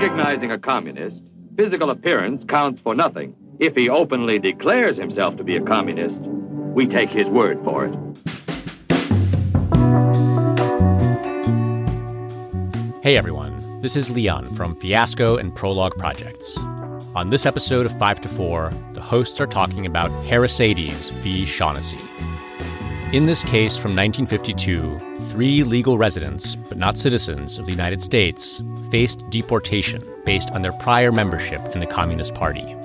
recognizing a communist, physical appearance counts for nothing. If he openly declares himself to be a communist, we take his word for it. Hey everyone, this is Leon from Fiasco and Prologue Projects. On this episode of 5 to 4, the hosts are talking about Harisiades v. Shaughnessy. In this case from 1952, three legal residents, but not citizens, of the United States faced deportation based on their prior membership in the Communist Party.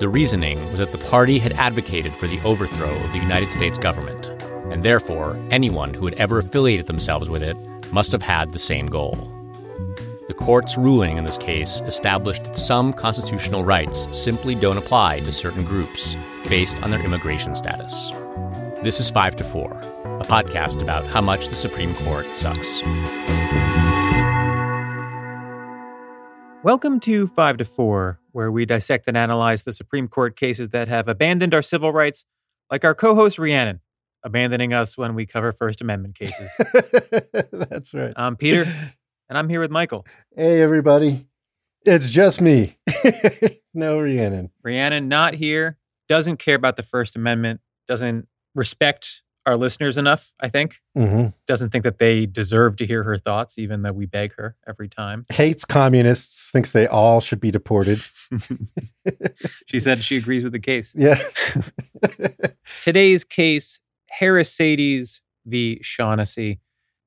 The reasoning was that the party had advocated for the overthrow of the United States government, and therefore anyone who had ever affiliated themselves with it must have had the same goal. The court's ruling in this case established that some constitutional rights simply don't apply to certain groups based on their immigration status. This is 5 to 4, a podcast about how much the Supreme Court sucks. Welcome to 5 to 4, where we dissect and analyze the Supreme Court cases that have abandoned our civil rights, like our co host Rhiannon, abandoning us when we cover First Amendment cases. That's right. I'm Peter, and I'm here with Michael. Hey, everybody. It's just me. no Rhiannon. Rhiannon, not here, doesn't care about the First Amendment, doesn't respect our listeners enough, I think. Mm-hmm. Doesn't think that they deserve to hear her thoughts, even though we beg her every time. Hates communists, thinks they all should be deported. she said she agrees with the case. Yeah. Today's case Harisiades v. Shaughnessy.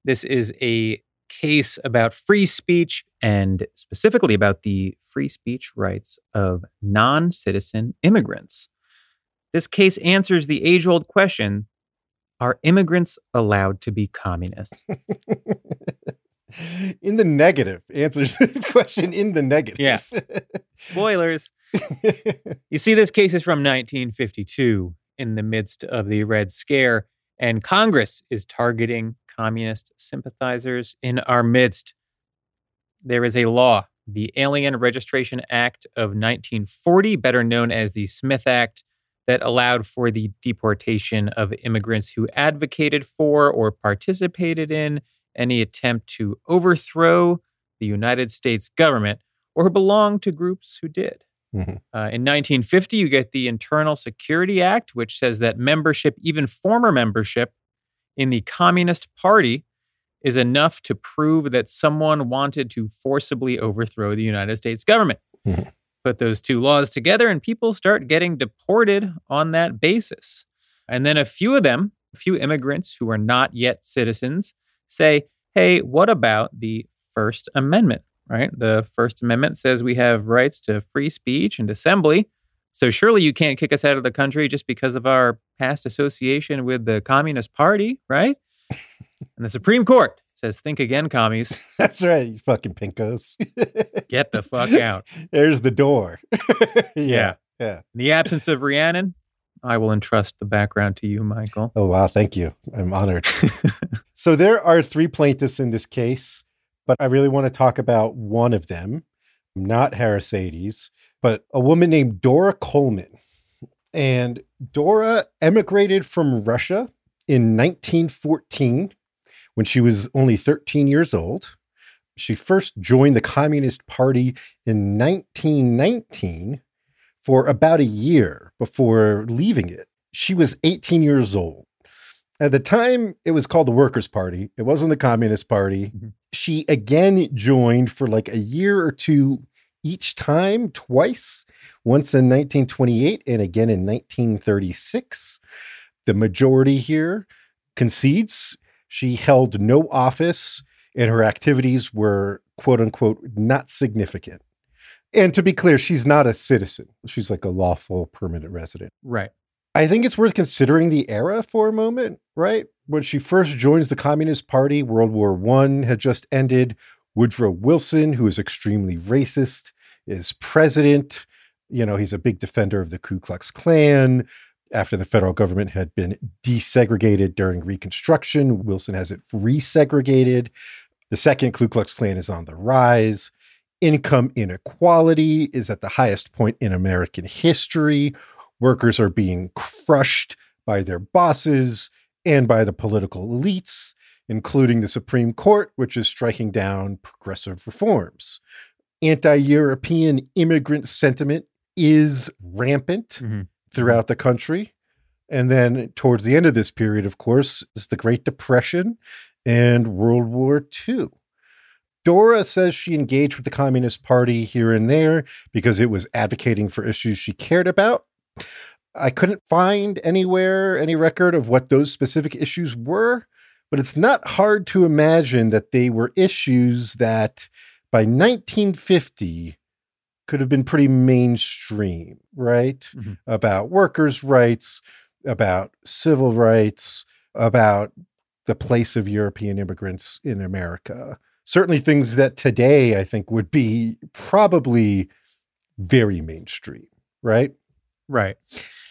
This is a case about free speech and specifically about the free speech rights of non citizen immigrants. This case answers the age old question Are immigrants allowed to be communists? in the negative, answers the question in the negative. Yeah. Spoilers. You see, this case is from 1952 in the midst of the Red Scare, and Congress is targeting communist sympathizers in our midst. There is a law, the Alien Registration Act of 1940, better known as the Smith Act, that allowed for the deportation of immigrants who advocated for or participated in any attempt to overthrow the United States government or who belonged to groups who did. Mhm. Uh, in 1950, you get the Internal Security Act, which says that membership, even former membership, in the Communist Party is enough to prove that someone wanted to forcibly overthrow the United States government. Mhm. Put those two laws together, and people start getting deported on that basis. And then a few of them, a few immigrants who are not yet citizens, say, hey, what about the First Amendment? Right? The First Amendment says we have rights to free speech and assembly. So surely you can't kick us out of the country just because of our past association with the Communist Party, right? and the Supreme Court says, think again, commies. That's right, you fucking pinkos. Get the fuck out. There's the door. Yeah. yeah. Yeah. In the absence of Rhiannon, I will entrust the background to you, Michael. Oh, wow. Thank you. I'm honored. so there are three plaintiffs in this case, but I really want to talk about one of them, not Harris Harisiades, but a woman named Dora Coleman. And Dora emigrated from Russia in 1914 when she was only 13 years old. She first joined the Communist Party in 1919 for about a year before leaving it. She was 18 years old. At the time, it was called the Workers' Party. It wasn't the Communist Party. Mhm. She again joined for like a year or two each time, twice, once in 1928 and again in 1936. The majority here concedes she held no office and her activities were quote unquote not significant. And to be clear, she's not a citizen. She's like a lawful permanent resident. Right. I think it's worth considering the era for a moment, right? When she first joins the Communist Party, World War One had just ended. Woodrow Wilson, who is extremely racist, is president. You know, he's a big defender of the Ku Klux Klan. After the federal government had been desegregated during Reconstruction, Wilson has it resegregated. The second Ku Klux Klan is on the rise. Income inequality is at the highest point in American history. Workers are being crushed by their bosses and by the political elites, including the Supreme Court, which is striking down progressive reforms. anti European immigrant sentiment is rampant Mhm. Throughout the country. And then towards the end of this period, of course, is the Great Depression and World War II. Dora says she engaged with the Communist Party here and there because it was advocating for issues she cared about. I couldn't find anywhere any record of what those specific issues were, but it's not hard to imagine that they were issues that by 1950 could have been pretty mainstream, right? Mhm. About workers' rights, about civil rights, about the place of European immigrants in America. Certainly things that today I think would be probably very mainstream, right? Right.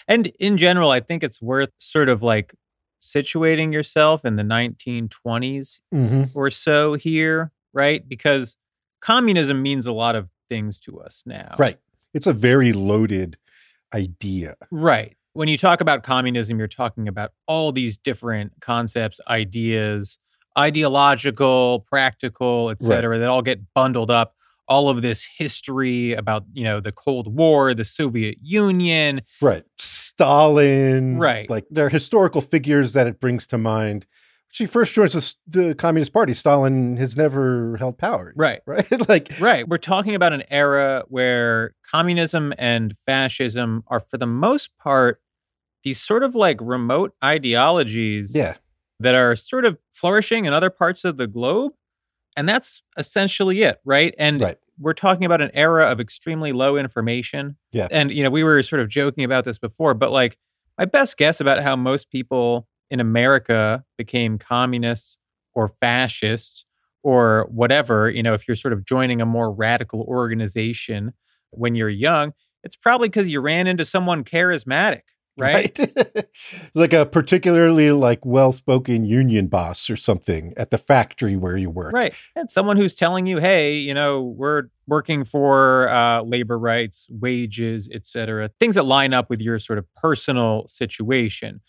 And in general, I think it's worth sort of like situating yourself in the 1920s Mm-hmm. or so here, right? Because communism means a lot of things to us now. Right. It's a very loaded idea. Right. When you talk about communism, you're talking about all these different concepts, ideas, ideological, practical, et Right. that all get bundled up. All of this history about, you know, the Cold War, the Soviet Union. Right. Stalin. Right. Like there are historical figures that it brings to mind. She first joins the, the Communist Party. Stalin has never held power. Right. Right. like, Right. We're talking about an era where communism and fascism are, for the most part, these sort of like remote ideologies yeah. that are sort of flourishing in other parts of the globe. And that's essentially it, right? And Right. we're talking about an era of extremely low information. Yeah. And, you know, we were sort of joking about this before, but like my best guess about how most people in America became communists or fascists or whatever, you know, if you're sort of joining a more radical organization when you're young, it's probably because you ran into someone charismatic, right? Right. like a particularly like well-spoken union boss or something at the factory where you work. Right. And someone who's telling you, hey, you know, we're working for uh, labor rights, wages, et cetera, things that line up with your sort of personal situation.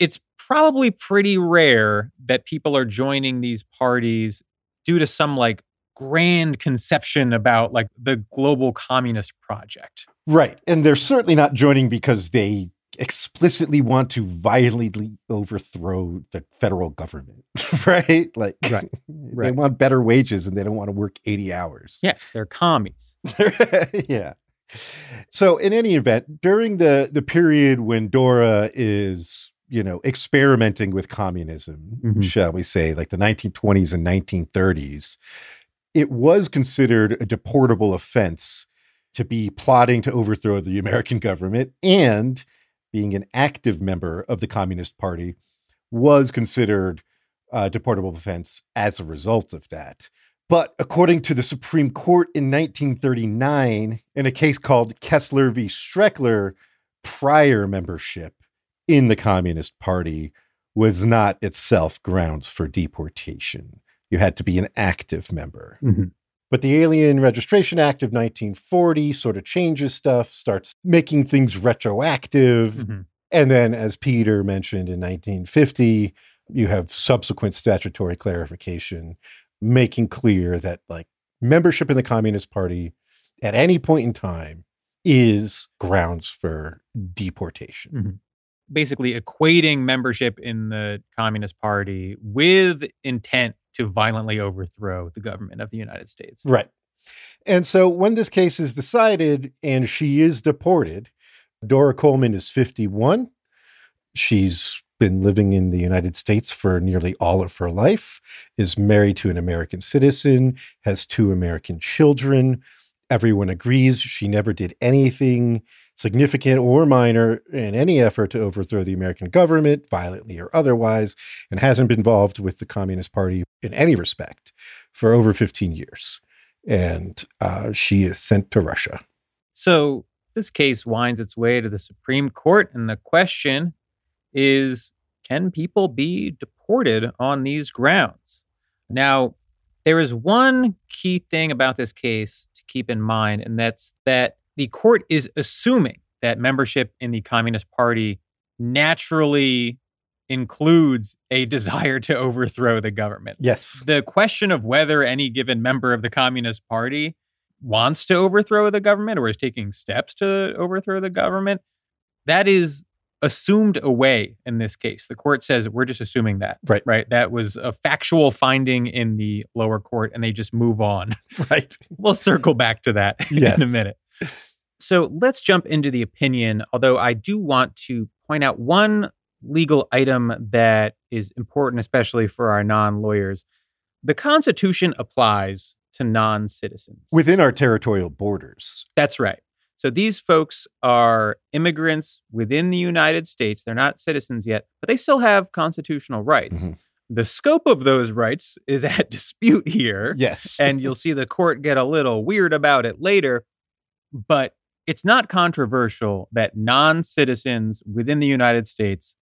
It's probably pretty rare that people are joining these parties due to some like grand conception about like the global communist project. Right. And they're certainly not joining because they explicitly want to violently overthrow the federal government. right? Like Right. they want better wages and they don't want to work 80 hours. Yeah, they're commies. yeah. So in any event, during the the period when Dora is, you know, experimenting with communism, Mhm. shall we say, like the 1920s and 1930s, it was considered a deportable offense to be plotting to overthrow the American government and being an active member of the Communist Party was considered a deportable offense as a result of that. But according to the Supreme Court in 1939, in a case called Kessler v. Strecker, prior membership in the Communist Party was not itself grounds for deportation. You had to be an active member. Mhm. But the Alien Registration Act of 1940 sort of changes stuff, starts making things retroactive. Mhm. And then, as Peter mentioned in 1950, you have subsequent statutory clarification making clear that, like, membership in the Communist Party at any point in time is grounds for deportation. Basically equating membership in the Communist Party with intent to violently overthrow the government of the United States. Right. And so, when this case is decided and she is deported, Dora Coleman is 51. She's been living in the United States for nearly all of her life, is married to an American citizen, has two American children. Everyone agrees she never did anything significant or minor in any effort to overthrow the American government, violently or otherwise, and hasn't been involved with the Communist Party in any respect for over 15 years. And uh, she is sent to Russia. So this case winds its way to the Supreme Court, and the question is can people be deported on these grounds? Now, there is one key thing about this case to keep in mind, and that's that the court is assuming that membership in the Communist Party naturally includes a desire to overthrow the government Yes. the question of whether any given member of the Communist Party wants to overthrow the government or is taking steps to overthrow the government. That is assumed away in this case. The court says we're just assuming that. Right. Right. That was a factual finding in the lower court and they just move on. Right. We'll circle back to that Yes. in a minute. So let's jump into the opinion, although I do want to point out one legal item that is important, especially for our non lawyers. The Constitution applies to non citizens. Within our territorial borders. That's right. So these folks are immigrants within the United States. They're not citizens yet, but they still have constitutional rights. Mhm. The scope of those rights is at dispute here. Yes. and you'll see the court get a little weird about it later. But it's not controversial that non citizens within the United States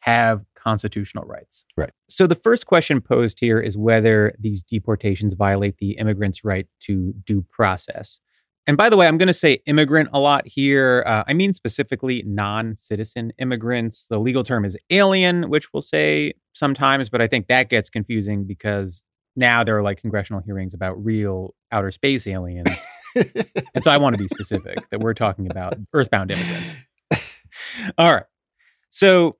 have constitutional rights. Right. So the first question posed here is whether these deportations violate the immigrant's right to due process. And by the way, I'm going to say immigrant a lot here. Uh, I mean specifically non citizen immigrants. The legal term is alien, which we'll say sometimes, but I think that gets confusing because now there are like congressional hearings about real outer space aliens. and so I want to be specific that we're talking about earthbound immigrants. All right. So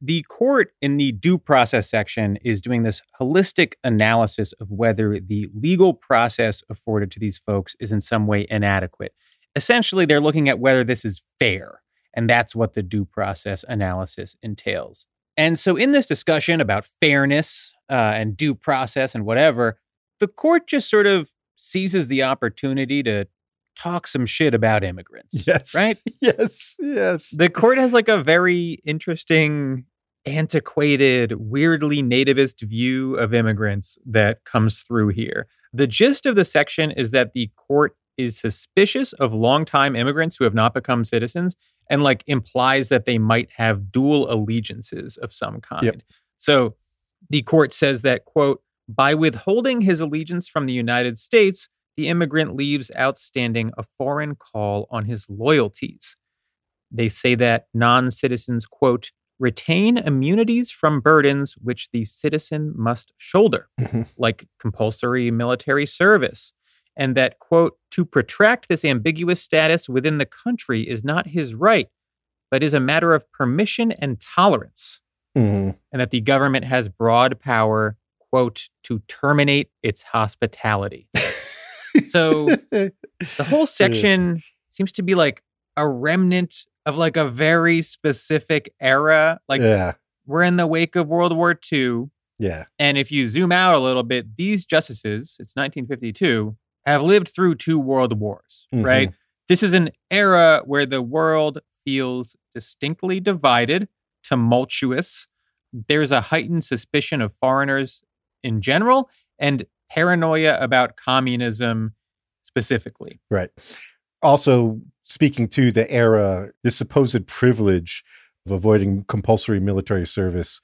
the court in the due process section is doing this holistic analysis of whether the legal process afforded to these folks is in some way inadequate. Essentially, they're looking at whether this is fair. And that's what the due process analysis entails. And so, in this discussion about fairness uh, and due process and whatever, the court just sort of seizes the opportunity to talk some shit about immigrants. yes. Right? Yes. Yes. The court has like a very interesting, antiquated, weirdly nativist view of immigrants that comes through here. The gist of the section is that the court is suspicious of longtime immigrants who have not become citizens and like implies that they might have dual allegiances of some kind. So the court says that, quote, by withholding his allegiance from the United States, the immigrant leaves outstanding a foreign call on his loyalties. They say that non citizens, quote, retain immunities from burdens which the citizen must shoulder, Mhm. like compulsory military service. And that, quote, to protract this ambiguous status within the country is not his right, but is a matter of permission and tolerance. Mhm. And that the government has broad power, quote, to terminate its hospitality. so the whole section seems to be like a remnant of like a very specific era. Like yeah. we're in the wake of World War II. Yeah. And if you zoom out a little bit, these justices, it's 1952, have lived through two world wars, Mhm. right? This is an era where the world feels distinctly divided, tumultuous. There's a heightened suspicion of foreigners in general and paranoia about communism specifically. Right. Also, speaking to the era, the supposed privilege of avoiding compulsory military service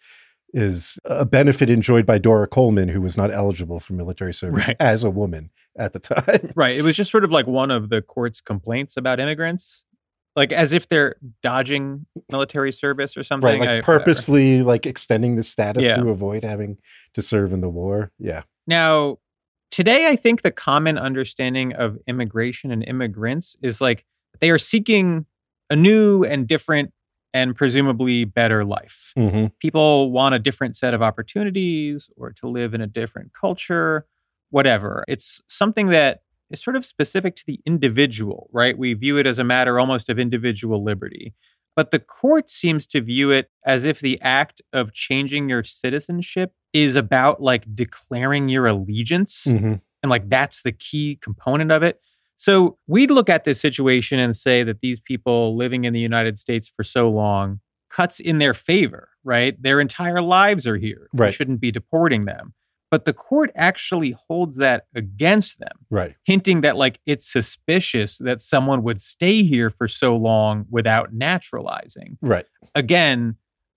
is a benefit enjoyed by Dora Coleman, who was not eligible for military service Right. as a woman at the time. Right. It was just sort of like one of the court's complaints about immigrants, like as if they're dodging military service or something. Right, like I- whatever. like extending the status Yeah. to avoid having to serve in the war. Yeah. Now, today, I think the common understanding of immigration and immigrants is like they are seeking a new and different and presumably better life. hmm People want a different set of opportunities or to live in a different culture, whatever. It's something that is sort of specific to the individual, right? We view it as a matter almost of individual liberty. But the court seems to view it as if the act of changing your citizenship is about like declaring your allegiance. hmm And like that's the key component of it. So we'd look at this situation and say that these people living in the United States for so long cuts in their favor, right? Their entire lives are here. We shouldn't be deporting them. But the court actually holds that against them, Right. hinting that like it's suspicious that someone would stay here for so long without naturalizing Right. again,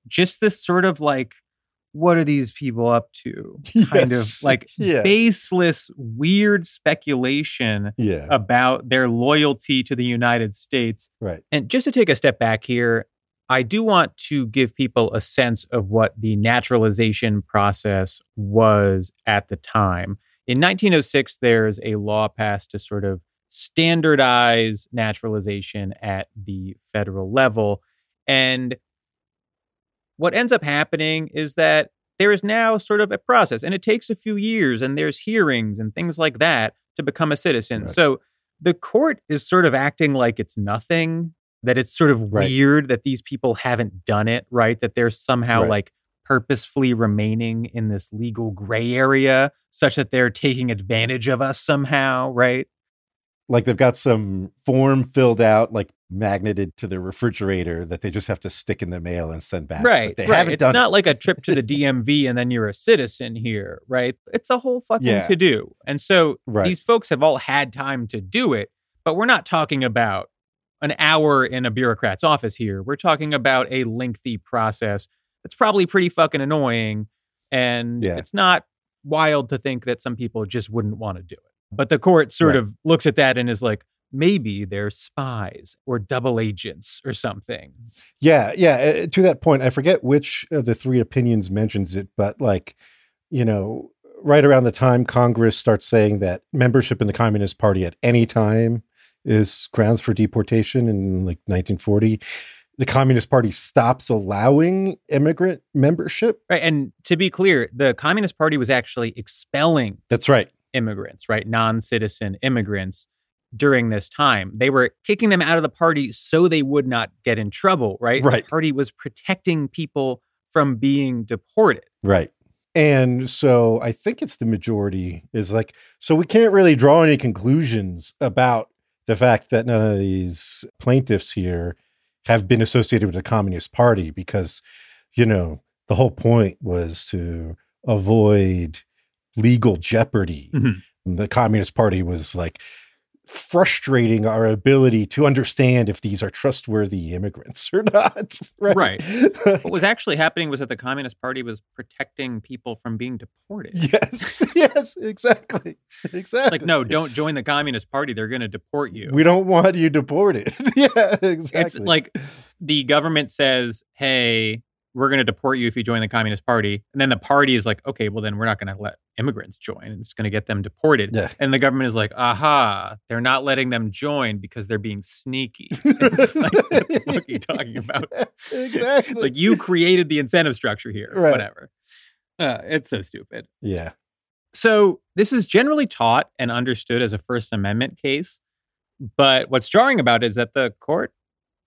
just this sort of like, what are these people up to? Kind Yes. of like Yeah. baseless, weird speculation Yeah. about their loyalty to the United States. right. And just to take a step back here, I do want to give people a sense of what the naturalization process was at the time. In 1906, there's a law passed to sort of standardize naturalization at the federal level. And what ends up happening is that there is now sort of a process, and it takes a few years, and there's hearings and things like that to become a citizen. Right. So the court is sort of acting like it's nothing, that it's sort of Right. weird that these people haven't done it, right? That they're somehow Right. like purposefully remaining in this legal gray area such that they're taking advantage of us somehow, right? like they've got some form filled out, like magneted to the refrigerator that they just have to stick in the mail and send back. But Right. they right. haven't It's done not it. like a trip to the DMV and then you're a citizen here, right? It's a whole fucking Yeah. to do. And so Right. these folks have all had time to do it, but we're not talking about an hour in a bureaucrat's office here. We're talking about a lengthy process that's probably pretty fucking annoying. And Yeah. it's not wild to think that some people just wouldn't want to do it. But the court sort Right. of looks at that and is like, maybe they're spies or double agents or something. Yeah, yeah. uh, To that point, I forget which of the three opinions mentions it, but like, you know, right around the time Congress starts saying that membership in the Communist Party at any time is grounds for deportation in like 1940, the Communist Party stops allowing immigrant membership. Right. And to be clear, the Communist Party was actually expelling That's right. immigrants, right? Non citizen immigrants during this time. They were kicking them out of the party so they would not get in trouble, right? Right. The party was protecting people from being deported. Right. And so I think it's the majority is like, so we can't really draw any conclusions about the fact that none of these plaintiffs here have been associated with the Communist Party because, you know, the whole point was to avoid legal jeopardy. Mhm. The Communist Party was like frustrating our ability to understand if these are trustworthy immigrants or not. Right. What was actually happening was that the Communist Party was protecting people from being deported. Yes, yes, exactly. Exactly. Like, no, don't join the Communist Party. They're going to deport you. We don't want you deported. yeah, exactly. It's like the government says, hey, we're going to deport you if you join the Communist Party. And then the party is like, okay, well, then we're not going to let immigrants join. And it's going to get them deported. Yeah. And the government is like, aha, they're not letting them join because they're being sneaky. it's like, what the fuck are you talking about? exactly. Like, you created the incentive structure here, Right. whatever. Uh, it's so stupid. yeah. So, this is generally taught and understood as a First Amendment case. But what's jarring about it is that the court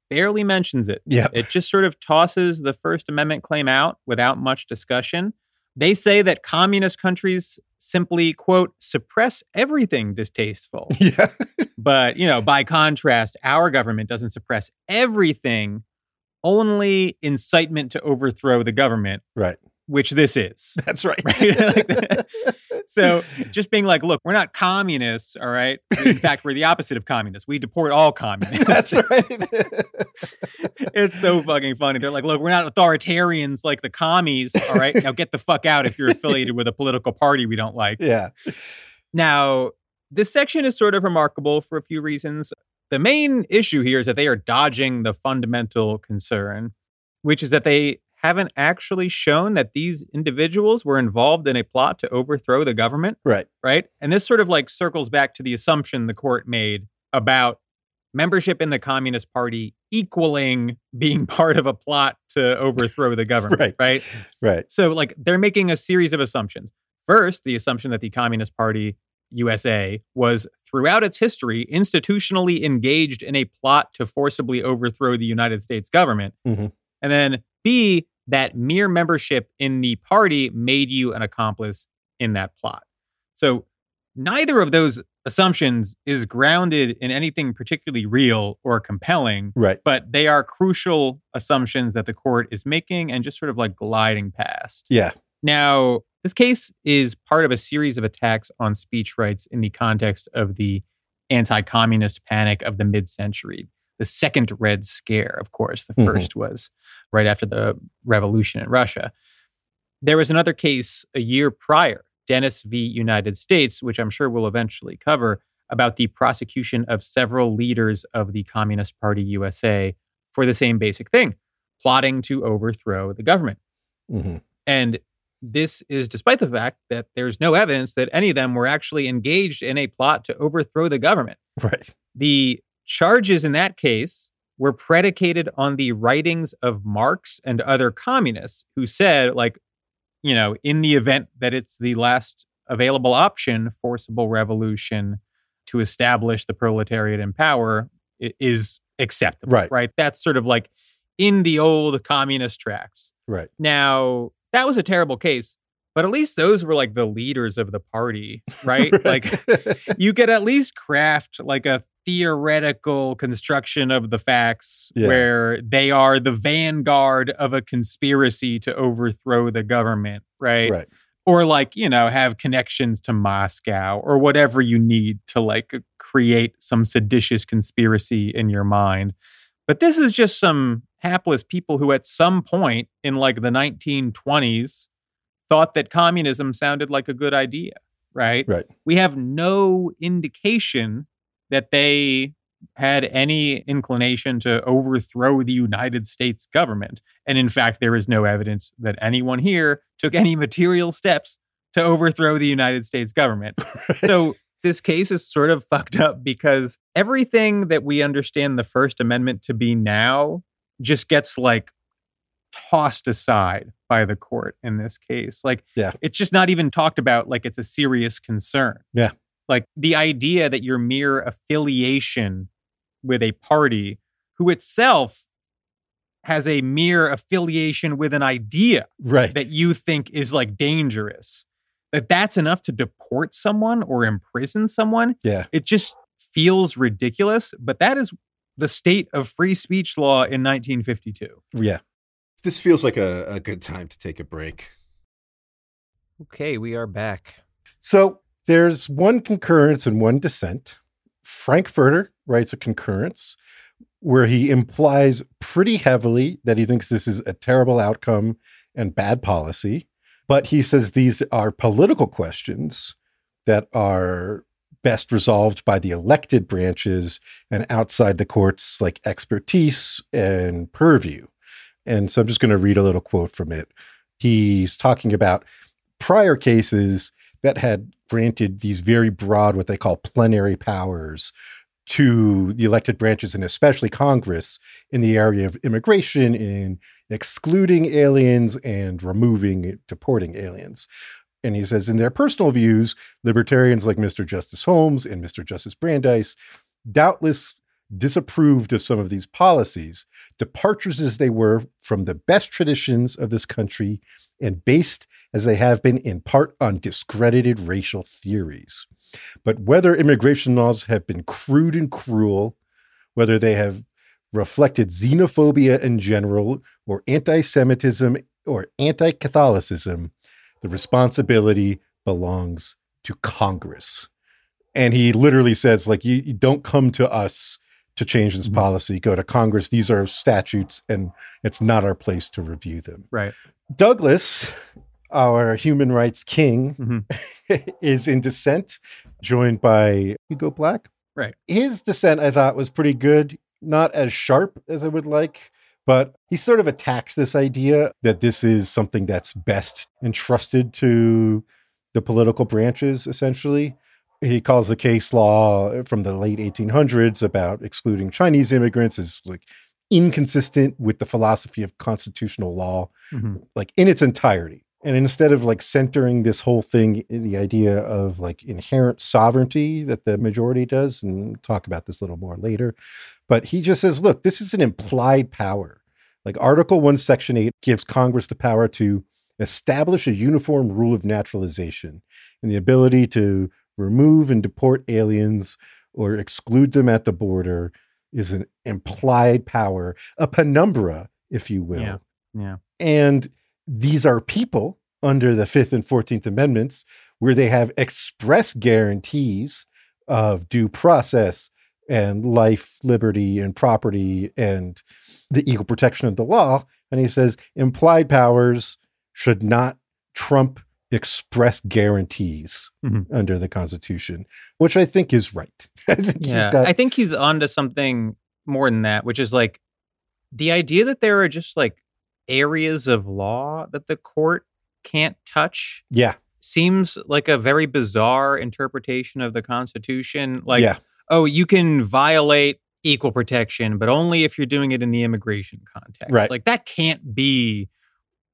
barely mentions it. Yeah. It just sort of tosses the First Amendment claim out without much discussion. They say that communist countries simply, quote, suppress everything distasteful. Yeah. but, you know, by contrast, our government doesn't suppress everything, only incitement to overthrow the government, Right. which this is. That's right. Right? Like that. So just being like, look, we're not communists, all right? In fact, we're the opposite of communists. We deport all communists. That's right. it's so fucking funny. They're like, look, we're not authoritarians like the commies. All right. Now get the fuck out if you're affiliated with a political party we don't like. yeah. Now, this section is sort of remarkable for a few reasons. The main issue here is that they are dodging the fundamental concern, which is that they haven't actually shown that these individuals were involved in a plot to overthrow the government Right. right? And this sort of like circles back to the assumption the court made about membership in the Communist Party equaling being part of a plot to overthrow the government, Right. right? Right. So, like, they're making a series of assumptions. First, the assumption that the Communist Party USA was throughout its history institutionally engaged in a plot to forcibly overthrow the United States government. Mhm. And then B, that mere membership in the party made you an accomplice in that plot. So neither of those assumptions is grounded in anything particularly real or compelling, Right. but they are crucial assumptions that the court is making and just sort of like gliding past. Yeah. Now, this case is part of a series of attacks on speech rights in the context of the anti communist panic of the mid century. The second Red Scare, of course. The Mhm. first was right after the revolution in Russia. There was another case a year prior, Dennis v. United States, which I'm sure we'll eventually cover, about the prosecution of several leaders of the Communist Party USA for the same basic thing plotting to overthrow the government. hmm And this is despite the fact that there's no evidence that any of them were actually engaged in a plot to overthrow the government. Right. The charges in that case were predicated on the writings of Marx and other communists who said, like, you know, in the event that it's the last available option, forcible revolution to establish the proletariat in power is acceptable. Right. Right. That's sort of like in the old communist tracks. Right. Now, that was a terrible case, but at least those were like the leaders of the party, right? like you could at least craft like a theoretical construction of the facts Yeah. where they are the vanguard of a conspiracy to overthrow the government, right? right. Or like, you know, have connections to Moscow or whatever you need to like create some seditious conspiracy in your mind. But this is just some hapless people who at some point in like the 1920s thought that communism sounded like a good idea, right? Right. We have no indication that they had any inclination to overthrow the United States government. And in fact, there is no evidence that anyone here took any material steps to overthrow the United States government. So this case is sort of fucked up because everything that we understand the First Amendment to be now just gets like tossed aside by the court in this case. Like, Yeah. it's just not even talked about like it's a serious concern. Yeah. Like the idea that your mere affiliation with a party who itself has a mere affiliation with an idea right. that you think is like dangerous that that's enough to deport someone or imprison someone yeah. it just feels ridiculous but that is the state of free speech law in 1952 Yeah. This feels like a, a good time to take a break. okay we are back So there's one concurrence and one dissent. Frankfurter writes a concurrence where he implies pretty heavily that he thinks this is a terrible outcome and bad policy. But he says these are political questions that are best resolved by the elected branches and outside the court's like expertise and purview. And so I'm just going to read a little quote from it. He's talking about prior cases that had granted these very broad, what they call plenary powers to the elected branches and especially Congress in the area of immigration, in excluding aliens and removing, deporting aliens. And he says, in their personal views, libertarians like Mr. Justice Holmes and Mr. Justice Brandeis doubtless disapproved of some of these policies, departures as they were from the best traditions of this country and based as they have been in part on discredited racial theories. But whether immigration laws have been crude and cruel, whether they have reflected xenophobia in general, or anti Semitism or anti Catholicism, the responsibility belongs to Congress. And he literally says, like, you, you don't come to us to change this Mhm. policy, go to Congress. These are statutes, and it's not our place to review them. right Douglas, our human rights king, Mhm. is in dissent, joined by Hugo Black. Right. His dissent, I thought, was pretty good. Not as sharp as I would like, but he sort of attacks this idea that this is something that's best entrusted to the political branches, essentially. He calls the case law from the late 1800s about excluding Chinese immigrants as like inconsistent with the philosophy of constitutional law Mhm. like in its entirety. And instead of like centering this whole thing in the idea of like inherent sovereignty that the majority does, and we'll talk about this a little more later, but he just says, look, this is an implied power. Like Article 1, Section 8 gives Congress the power to establish a uniform rule of naturalization and the ability to remove and deport aliens or exclude them at the border is an implied power, a penumbra, if you will. Yeah. yeah And these are people under the Fifth and Fourteenth Amendments where they have express guarantees of due process and life, liberty, and property and the equal protection of the law. And he says implied powers should not trump express guarantees Mhm. under the Constitution, which I think is right. I think he's yeah got- i think he's onto something more than that which is like the idea that there are just like areas of law that the court can't touch Yeah. seems like a very bizarre interpretation of the Constitution. Like, yeah. oh, you can violate equal protection, but only if you're doing it in the immigration context. Right. Like, that can't be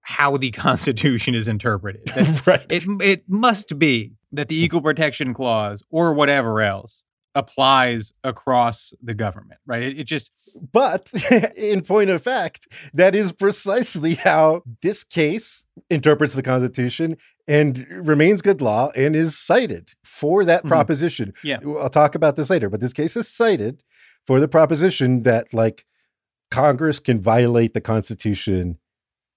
how the Constitution is interpreted. Right. it, it must be that the equal protection clause or whatever else applies across the government, right? It, it just, But in point of fact, that is precisely how this case interprets the Constitution and remains good law and is cited for that Mhm. proposition. Yeah. I'll talk about this later, but this case is cited for the proposition that like Congress can violate the Constitution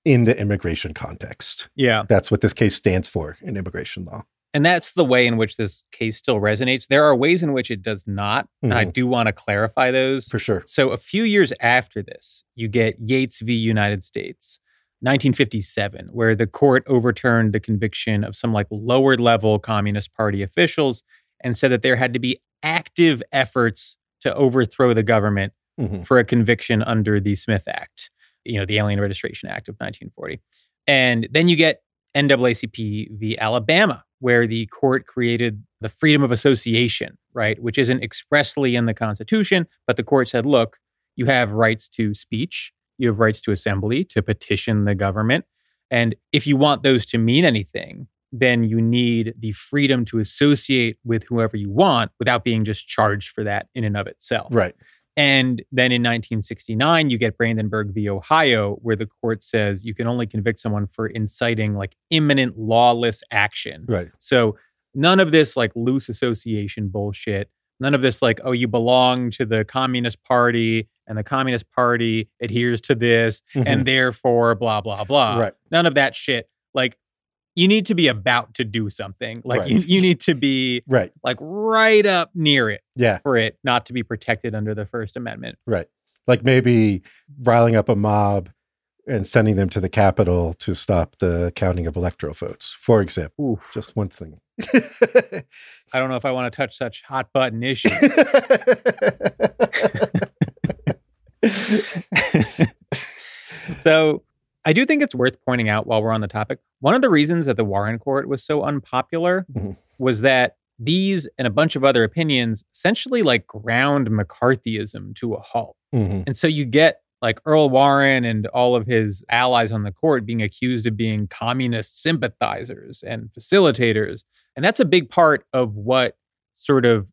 in the immigration context. yeah. That's what this case stands for in immigration law. And that's the way in which this case still resonates. There are ways in which it does not. And I do want to clarify those. For sure. So a few years after this, you get Yates v. United States, 1957, where the court overturned the conviction of some like lower level Communist Party officials and said that there had to be active efforts to overthrow the government Mhm. for a conviction under the Smith Act, you know, the Alien Registration Act of 1940. And then you get NAACP v. Alabama, where the court created the freedom of association, right, which isn't expressly in the Constitution, but the court said, look, you have rights to speech, you have rights to assembly, to petition the government. And if you want those to mean anything, then you need the freedom to associate with whoever you want without being just charged for that in and of itself. Right. And then in 1969, you get Brandenburg v. Ohio, where the court says you can only convict someone for inciting like imminent lawless action. Right. So none of this like loose association bullshit. None of this like, oh, you belong to the Communist Party and the Communist Party adheres to this and therefore blah, blah, blah. Mm-hmm. Right. None of that shit. Like, you need to be about to do something. Like, you, you need to be Right. like right up near it Yeah. for it not to be protected under the First Amendment. Right. Like maybe riling up a mob and sending them to the Capitol to stop the counting of electoral votes, for example. Oof. Just one thing. I don't know if I want to touch such hot button issues. so I do think it's worth pointing out while we're on the topic. One of the reasons that the Warren Court was so unpopular Mhm. was that these and a bunch of other opinions essentially like ground McCarthyism to a halt. Mhm. And so you get like Earl Warren and all of his allies on the court being accused of being communist sympathizers and facilitators. And that's a big part of what sort of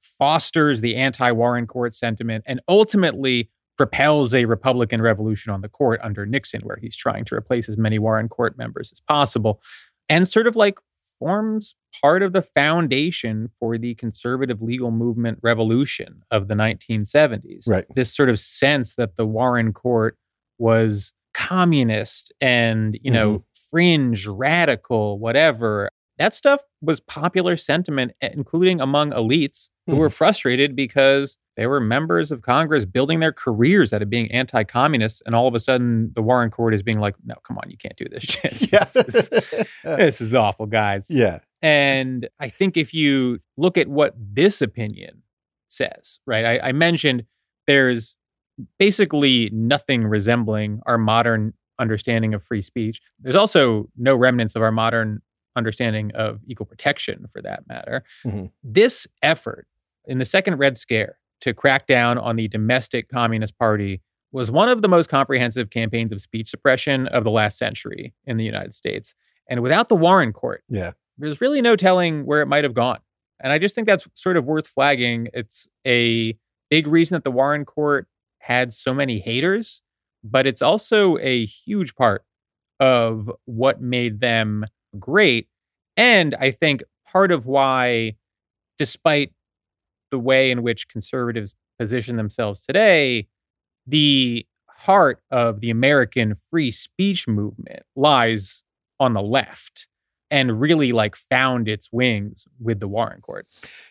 fosters the anti Warren court sentiment and ultimately propels a Republican revolution on the court under Nixon, where he's trying to replace as many Warren court members as possible. And sort of like forms part of the foundation for the conservative legal movement revolution of the 1970s. Right. This sort of sense that the Warren court was communist and, you know, fringe, radical, whatever. That stuff was popular sentiment, eh, including among elites who were frustrated because they were members of Congress building their careers out of being anti communists. And all of a sudden, the Warren court is being like, no, come on, you can't do this shit. yeah. this, is, this is awful, guys. yeah. And I think if you look at what this opinion says, right, I, I mentioned there's basically nothing resembling our modern understanding of free speech. There's also no remnants of our modern understanding of equal protection for that matter. Mhm. This effort in the second Red Scare to crack down on the domestic Communist Party was one of the most comprehensive campaigns of speech suppression of the last century in the United States. And without the Warren Court, Yeah. there's really no telling where it might have gone. And I just think that's sort of worth flagging. It's a big reason that the Warren Court had so many haters, but it's also a huge part of what made them great. And I think part of why, despite the way in which conservatives position themselves today, the heart of the American free speech movement lies on the left and really like found its wings with the Warren Court.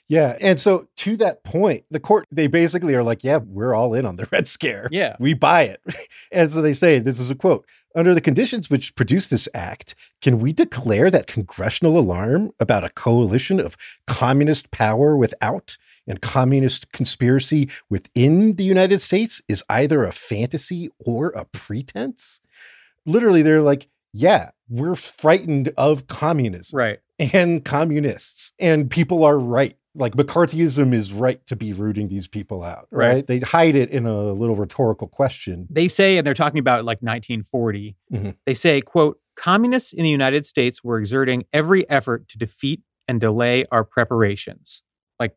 Yeah. And so to that point, the court, they basically are like, yeah, we're all in on the Red Scare. Yeah. We buy it. And so they say, this is a quote Under the conditions which produce this act, can we declare that congressional alarm about a coalition of communist power without and communist conspiracy within the United States is either a fantasy or a pretense? Literally, they're like, yeah, we're frightened of communism Right. and communists, and people are right. Like McCarthyism is right to be rooting these people out, right? Right. They hide it in a little rhetorical question. They say, and they're talking about like 1940, Mhm. they say, quote, communists in the United States were exerting every effort to defeat and delay our preparations, like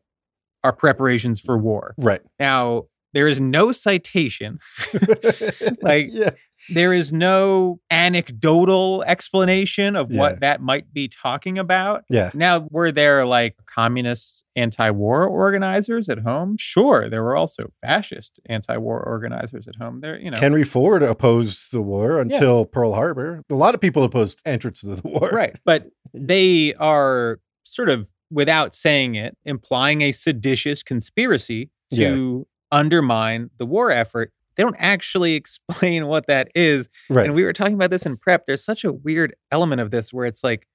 our preparations for war. Right. Now, there is no citation, Like, yeah. There is no anecdotal explanation of Yeah. what that might be talking about. Yeah. Now, were there like communist anti war organizers at home? Sure. There were also fascist anti war organizers at home. There, you know. Henry Ford opposed the war until Pearl Harbor. A lot of people opposed entrance to the war. right. But they are sort of, without saying it, implying a seditious conspiracy to undermine the war effort. They don't actually explain what that is. Right. And we were talking about this in prep. There's such a weird element of this where it's like,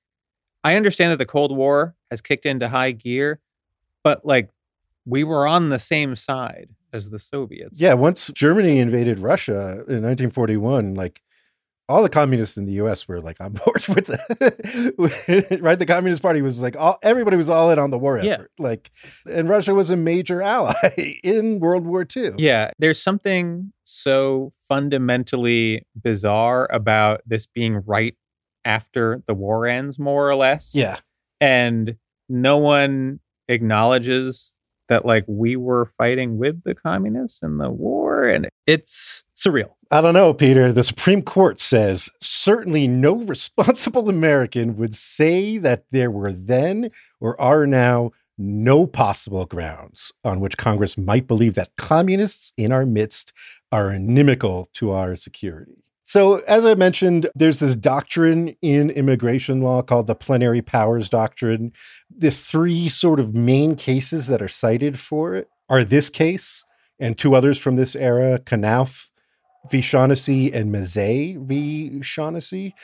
I understand that the Cold War has kicked into high gear, but like we were on the same side as the Soviets. Yeah, once Germany invaded Russia in 1941, like all the communists in the U.S. were like on board with that, right? The Communist Party was like all everybody was all in on the war Yeah. effort, like, and Russia was a major ally in World War II. Yeah. There's something so fundamentally bizarre about this being right after the war ends, more or less. yeah, And no one acknowledges that like we were fighting with the communists in the war. And it's surreal. I don't know, Peter. The Supreme Court says certainly no responsible American would say that there were then or are now no possible grounds on which Congress might believe that communists in our midst are inimical to our security. So, as I mentioned, there's this doctrine in immigration law called the plenary powers doctrine. The three sort of main cases that are cited for it are this case and two others from this era Knauff v. Shaughnessy and Mezei v. Shaughnessy.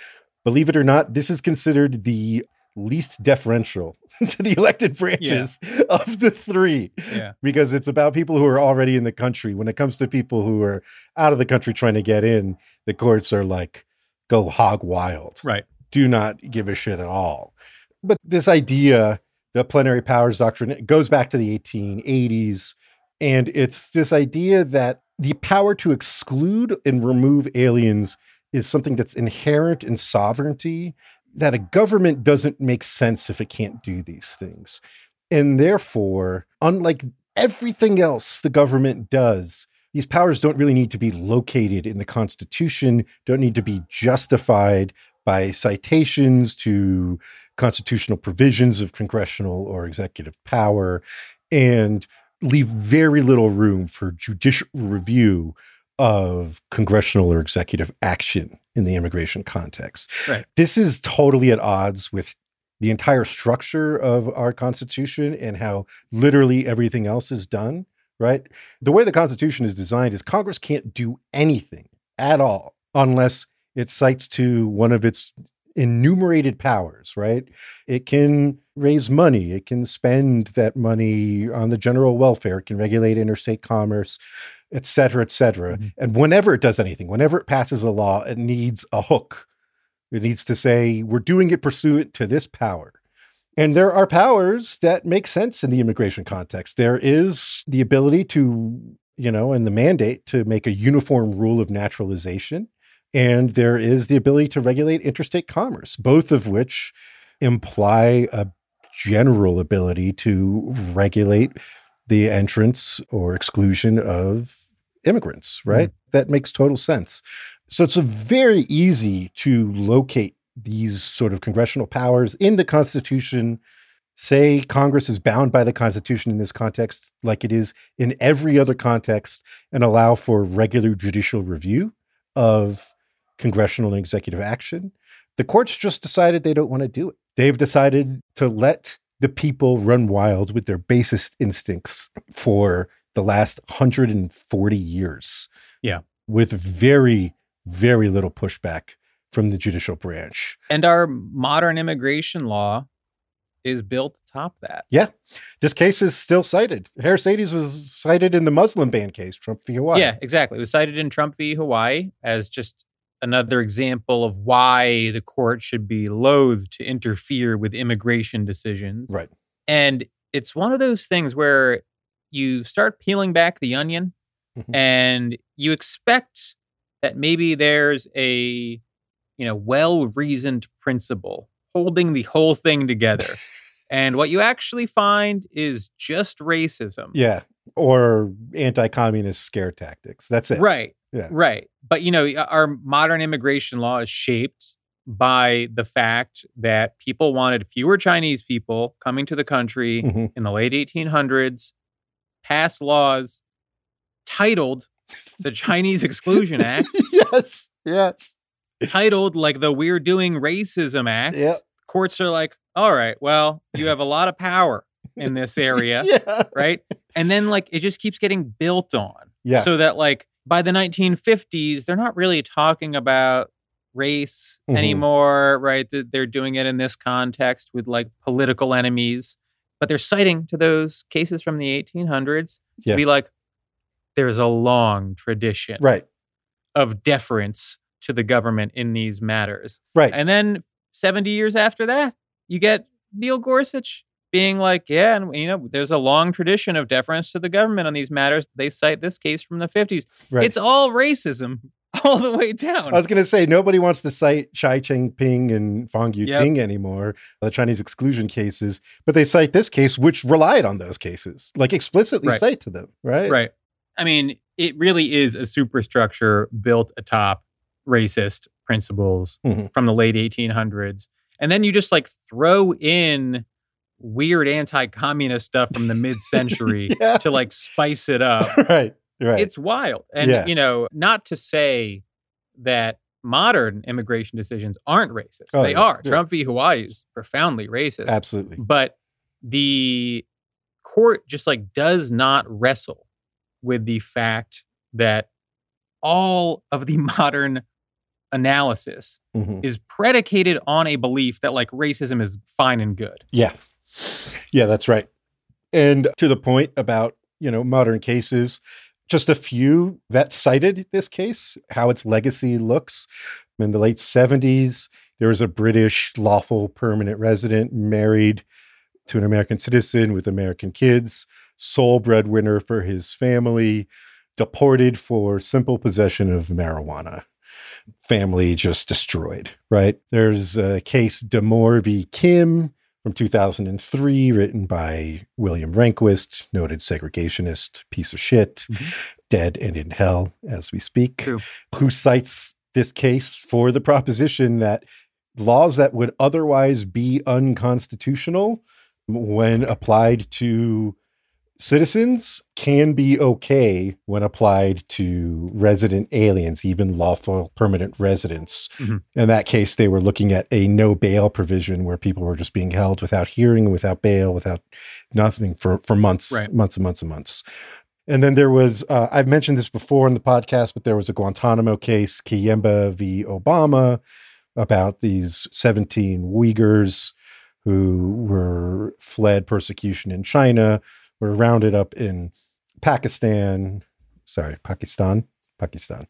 Believe it or not, this is considered the least deferential to the elected branches of the three Yeah. because it's about people who are already in the country. When it comes to people who are out of the country trying to get in, the courts are like, go hog wild. Right. Do not give a shit at all. But this idea, the plenary powers doctrine, it goes back to the 1880s. And it's this idea that the power to exclude and remove aliens is something that's inherent in sovereignty, that a government doesn't make sense if it can't do these things. And therefore, unlike everything else the government does, these powers don't really need to be located in the Constitution, don't need to be justified by citations to constitutional provisions of congressional or executive power, and leave very little room for judicial review of congressional or executive action in the immigration context. Right. This is totally at odds with the entire structure of our Constitution and how literally everything else is done, right? The way the Constitution is designed is Congress can't do anything at all unless it cites to one of its enumerated powers, right? It can raise money, it can spend that money on the general welfare, it can regulate interstate commerce, et cetera, et cetera. Mhm. And whenever it does anything, whenever it passes a law, it needs a hook. It needs to say, we're doing it pursuant to this power. And there are powers that make sense in the immigration context. There is the ability to, you know, and the mandate to make a uniform rule of naturalization. And there is the ability to regulate interstate commerce, both of which imply a general ability to regulate the entrance or exclusion of immigrants, hmm. right? That makes total sense. So it's very easy to locate these sort of congressional powers in the Constitution. Say Congress is bound by the Constitution in this context, like it is in every other context, and allow for regular judicial review of congressional and executive action. The courts just decided they don't want to do it. They've decided to let the people run wild with their basest instincts for the last 140 years. Yeah. With very, very little pushback from the judicial branch. And our modern immigration law is built atop that. Yeah. This case is still cited. Harisiades was cited in the Muslim ban case, Trump v. Hawaii. Yeah, exactly. It was cited in Trump v. Hawaii as just another example of why the court should be loath to interfere with immigration decisions. Right. And it's one of those things where you start peeling back the onion Mhm. and you expect that maybe there's a you know well-reasoned principle holding the whole thing together. and what you actually find is just racism. Yeah. Or anti communist scare tactics. That's it. Right. Yeah. Right. But you know, our modern immigration law is shaped by the fact that people wanted fewer Chinese people coming to the country Mhm. in the late 1800s, passed laws titled the Chinese Exclusion Act, yes. Yes. titled like the We're Doing Racism Act. Yep. Courts are like, all right, well, you have a lot of power in this area. Yeah. right? And then like it just keeps getting built on. Yeah. So that like by the 1950s, they're not really talking about race Mhm. anymore, right? They're doing it in this context with like political enemies, but they're citing to those cases from the 1800s to Yeah. be like, there's a long tradition Right. of deference to the government in these matters. Right. And then 70 years after that, you get Neil Gorsuch being like, yeah, and you know, there's a long tradition of deference to the government on these matters. They cite this case from the 50s. right. It's all racism all the way down. I was going to say nobody wants to cite Chae Chan Ping and Fong Yep. Yue Ting anymore, the Chinese exclusion cases, but they cite this case, which relied on those cases, like explicitly Right. cite to them, right? right. I mean, it really is a superstructure built atop racist principles Mhm. from the late 1800s. And then you just like throw in weird anti-communist stuff from the mid-century Yeah. to like spice it up. right. Right. It's wild. And, Yeah. you know, not to say that modern immigration decisions aren't racist. Oh, they yeah, are. Trump v. Hawaii is profoundly racist. Absolutely. But the court just like does not wrestle with the fact that all of the modern analysis Mhm. is predicated on a belief that like racism is fine and good. Yeah. Yeah, that's right. And to the point about, you know, modern cases, just a few that cited this case, how its legacy looks. In the late 70s, there was a British lawful permanent resident married to an American citizen with American kids, sole breadwinner for his family, deported for simple possession of marijuana. Family just destroyed, right? There's a case Demore v. Kim from 2003, written by William Rehnquist, noted segregationist piece of shit, Mhm. dead and in hell as we speak, True. who cites this case for the proposition that laws that would otherwise be unconstitutional when applied to citizens can be okay when applied to resident aliens, even lawful permanent residents. Mhm. In that case, they were looking at a no bail provision where people were just being held without hearing, without bail, without nothing for, for months, Right. months and months and months. And then there was, uh, I've mentioned this before in the podcast, but there was a Guantanamo case, Kiyemba v. Obama, about these 17 Uyghurs who were fled persecution in China, were rounded up in Pakistan. Sorry, Pakistan, Pakistan.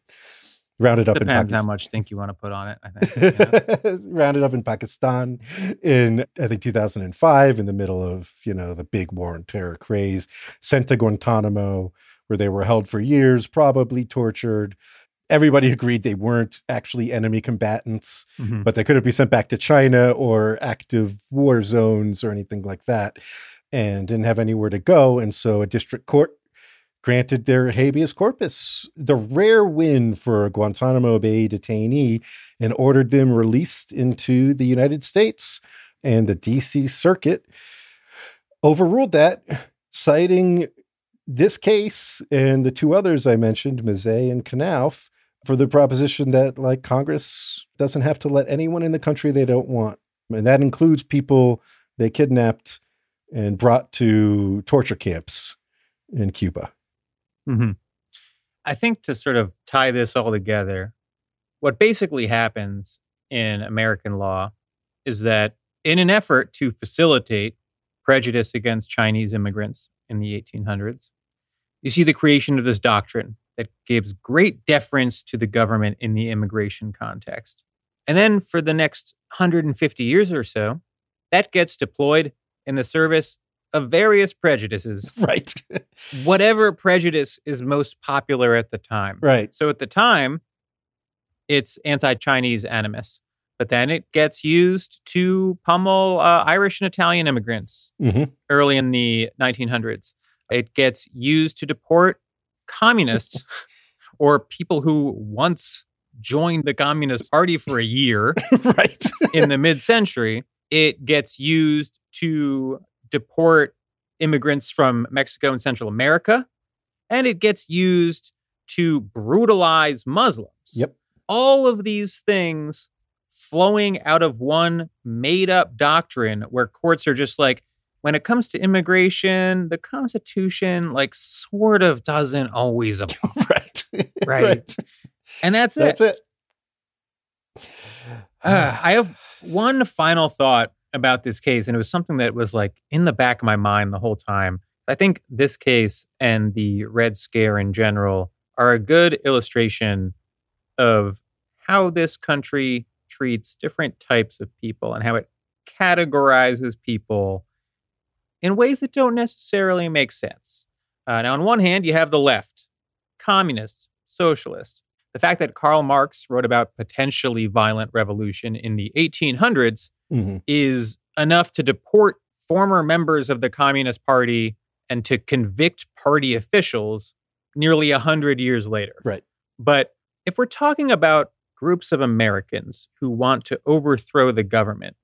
Rounded up in Pakistan how much think you want to put on it, I think. Rounded up in Pakistan in I think 2005 in the middle of you know the big war on terror craze sent to Guantanamo where they were held for years probably tortured everybody agreed they weren't actually enemy combatants Mhm. but they couldn't be sent back to China or active war zones or anything like that and didn't have anywhere to go and so a district court granted their habeas corpus, the rare win for a Guantanamo Bay detainee, and ordered them released into the United States. And the DC Circuit overruled that, citing this case and the two others I mentioned, Mezei and Knauff, for the proposition that like Congress doesn't have to let anyone in the country they don't want. And that includes people they kidnapped and brought to torture camps in Cuba. Mhm. I think to sort of tie this all together, what basically happens in American law is that in an effort to facilitate prejudice against Chinese immigrants in the 1800s, you see the creation of this doctrine that gives great deference to the government in the immigration context. And then for the next 150 years or so, that gets deployed in the service of various prejudices, Right. whatever prejudice is most popular at the time. right. So at the time, it's anti Chinese animus, but then it gets used to pummel uh, Irish and Italian immigrants hmm early in the 1900s. It gets used to deport communists or people who once joined the Communist Party for a year right. in the mid century. It gets used to deport immigrants from Mexico and Central America. And it gets used to brutalize Muslims. Yep. All of these things flowing out of one made up doctrine where courts are just like, when it comes to immigration, the Constitution, like, sort of doesn't always apply. right. Right. And that's it. That's it. Uh, I have one final thought about this case, and it was something that was like in the back of my mind the whole time. I think this case and the Red Scare in general are a good illustration of how this country treats different types of people and how it categorizes people in ways that don't necessarily make sense. Uh, now, on one hand, you have the left, communists, socialists. The fact that Karl Marx wrote about potentially violent revolution in the 1800s Mhm. is enough to deport former members of the Communist Party and to convict party officials nearly 100 years later. Right. But if we're talking about groups of Americans who want to overthrow the government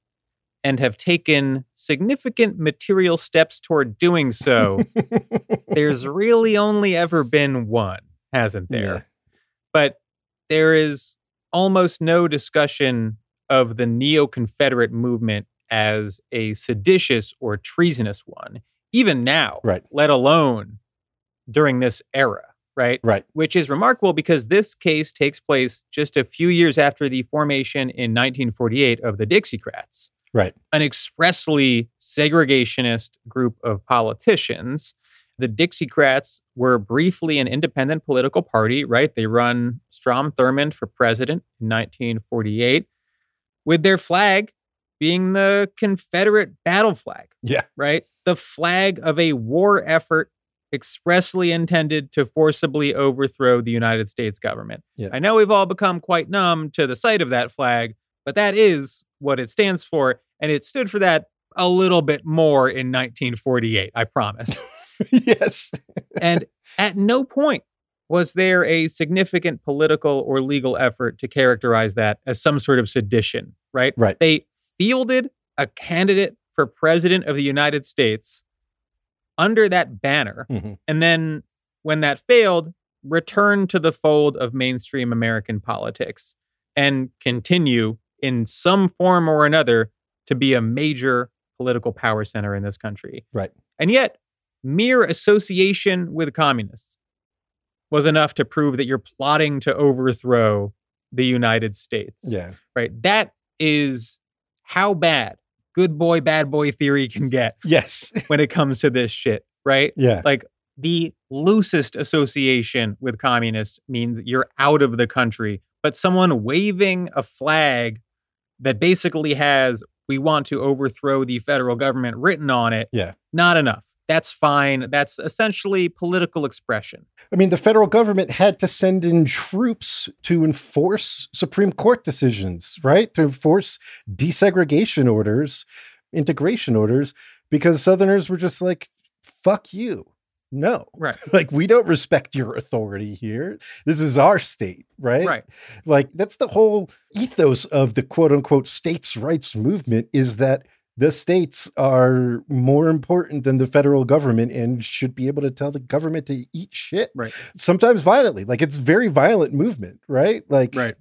and have taken significant material steps toward doing so, there's really only ever been one, hasn't there? But there is almost no discussion of the neo Confederate movement as a seditious or treasonous one, even now, Right. let alone during this era, right? Right. Which is remarkable because this case takes place just a few years after the formation in 1948 of the Dixiecrats Right. an expressly segregationist group of politicians. The Dixiecrats were briefly an independent political party, right? They run Strom Thurmond for president in 1948, with their flag being the Confederate battle flag, Yeah. right? The flag of a war effort expressly intended to forcibly overthrow the United States government. Yeah. I know we've all become quite numb to the sight of that flag, but that is what it stands for. And it stood for that a little bit more in 1948, I promise. yes. and at no point was there a significant political or legal effort to characterize that as some sort of sedition, right? Right. They fielded a candidate for president of the United States under that banner. Mhm. And then when that failed, return to the fold of mainstream American politics and continue in some form or another to be a major political power center in this country. Right. And yet, mere association with communists was enough to prove that you're plotting to overthrow the United States. Yeah. Right. That is how bad good boy, bad boy theory can get Yes. when it comes to this shit. Right Yeah. like the loosest association with communists means you're out of the country but someone waving a flag that basically has we want to overthrow the federal government written on it Yeah. not enough that's fine that's essentially political expression I mean, the federal government had to send in troops to enforce Supreme Court decisions, right? To enforce desegregation orders, integration orders, because Southerners were just like, fuck you. No. right Like, we don't respect your authority here. This is our state, right? right Like, that's the whole ethos of the quote unquote states' rights movement is that the states are more important than the federal government and should be able to tell the government to eat shit. Right. Sometimes violently. Like it's very violent movement, right? Like Right.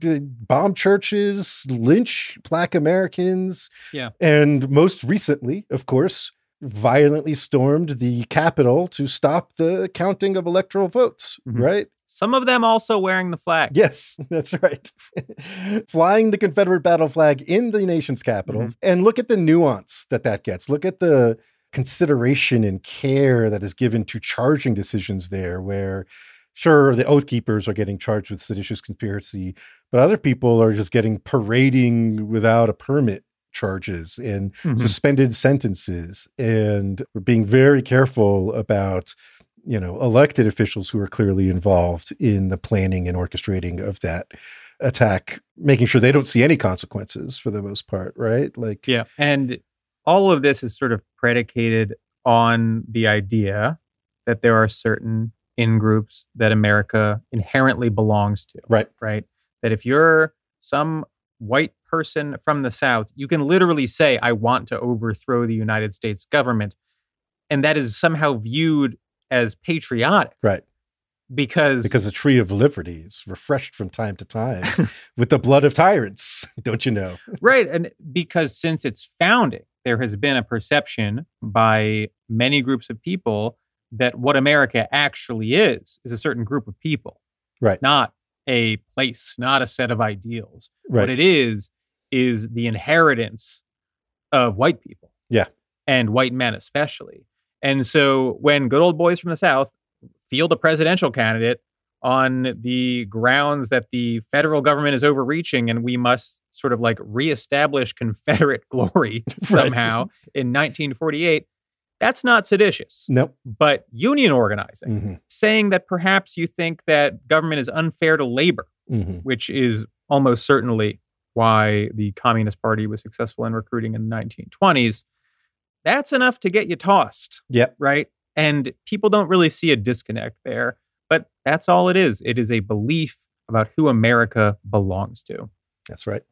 bomb churches, lynch black Americans. Yeah. And most recently, of course, violently stormed the Capitol to stop the counting of electoral votes, Mhm. right? Some of them also wearing the flag Yes, that's right. Flying the Confederate battle flag in the nation's capital. Mhm. And look at the nuance that that gets. Look at the consideration and care that is given to charging decisions there, where sure, the Oath Keepers are getting charged with seditious conspiracy, but other people are just getting parading without a permit charges and Mhm. suspended sentences. And we're being very careful about, you know, elected officials who are clearly involved in the planning and orchestrating of that attack, making sure they don't see any consequences for the most part, right? Like, Yeah. And all of this is sort of predicated on the idea that there are certain in groups that America inherently belongs to, right. right? That if you're some white person from the South, you can literally say, I want to overthrow the United States government. And that is somehow viewed as patriotic Right. because, Because the tree of liberty is refreshed from time to time with the blood of tyrants, don't you know? Right. And because since its founding, there has been a perception by many groups of people that what America actually is, is a certain group of people, Right. not a place, not a set of ideals. Right. What it is, is the inheritance of white people. Yeah. And white men especially. And so when good old boys from the South field a presidential candidate on the grounds that the federal government is overreaching and we must sort of like reestablish Confederate glory Right. somehow in 1948, that's not seditious, Nope. but union organizing, hmm saying that perhaps you think that government is unfair to labor hmm which is almost certainly why the Communist Party was successful in recruiting in the 1920s, that's enough to get you tossed, Yep. right? And people don't really see a disconnect there, but that's all it is. It is a belief about who America belongs to. That's right.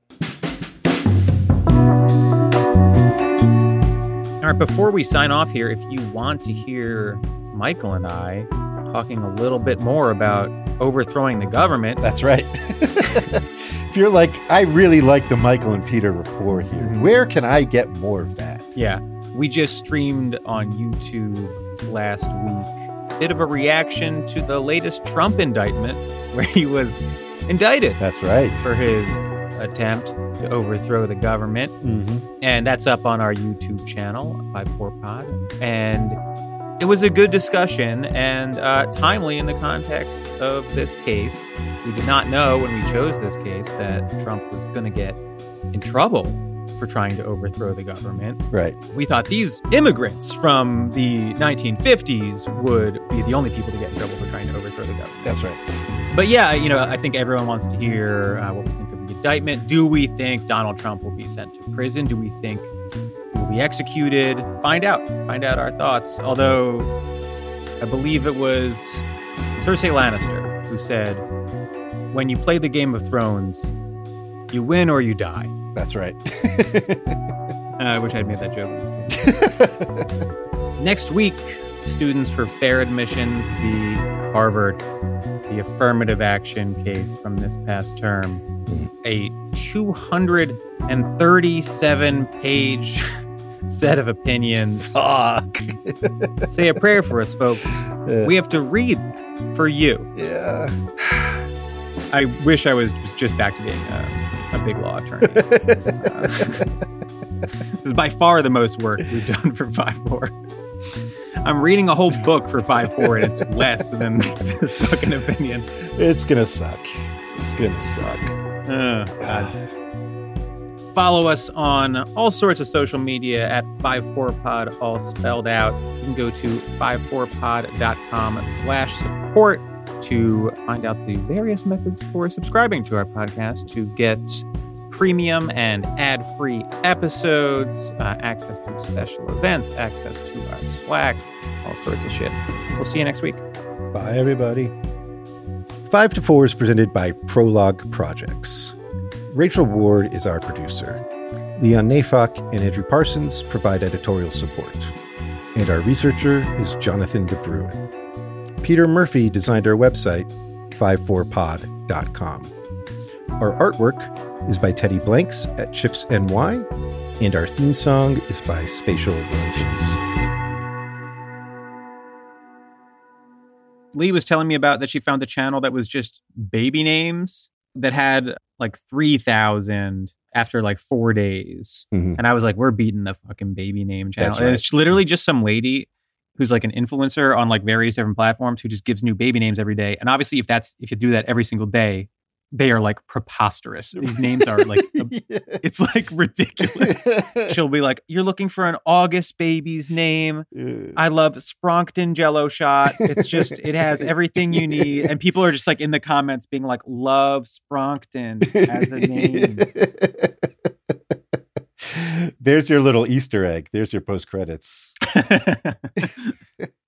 All right, before we sign off here, if you want to hear Michael and I talking a little bit more about overthrowing the government, That's right. if you're like, I really like the Michael and Peter report here, Mhm. where can I get more of that? Yeah, we just streamed on YouTube last week. Bit of a reaction to the latest Trump indictment, where he was indicted That's right. for his attempt to overthrow the government, hmm and that's up on our YouTube channel, 54 Pod. And it was a good discussion and uh, timely in the context of this case. We did not know when we chose this case that Trump was going to get in trouble for trying to overthrow the government Right. we thought these immigrants from the 1950s would be the only people to get in trouble for trying to overthrow the government. That's right. But yeah, you know, I think everyone wants to hear uh, what we think of the indictment. Do we think Donald Trump will be sent to prison? Do we think he will be executed? Find out. Find out our thoughts. Although I believe it was Cersei Lannister who said, when you play the Game of Thrones, you win or you die. That's right. Uh, I wish I'd made that joke. Next week, students for fair admissions v. Harvard, the affirmative action case from this past term, a 237 page set of opinions. Fuck. Say a prayer for us, folks. Uh, We have to read for you. yeah. I wish I was just back to being a, a big law attorney. Uh, this is by far the most work we've done for 5 4. I'm reading a whole book for 5 4, and it's less than this fucking opinion. it's gonna suck. It's gonna suck. Oh, God. Follow us on all sorts of social media at 54pod, all spelled out. You can go to 54pod.com slash support to find out the various methods for subscribing to our podcast to get premium and ad-free episodes, uh, access to special events, access to our Slack, all sorts of shit. We'll see you next week. Bye, everybody. Five to Four is presented by Prologue Projects. Rachel Ward is our producer. Leon Neyfakh and Andrew Parsons provide editorial support. And our researcher is Jonathan DeBruin. Peter Murphy designed our website, 54pod.com. Our artwork is by Teddy Blanks at Chips NY, and our theme song is by Spatial Relations. Lee was telling me about that she found a channel that was just baby names that had like 3,000 after like four days. Mhm. And I was like, we're beating the fucking baby name channel. Right. it's literally just some lady who's like an influencer on like various different platforms who just gives new baby names every day. And obviously, if that's if you do that every single day, they are like preposterous. These names are like it's like ridiculous. She'll be like, "You're looking for an August baby's name. I love Spronkton Jello shot. It's just it has everything you need." And people are just like in the comments being like, "Love Spronkton as a name." There's your little Easter egg. There's your post credits.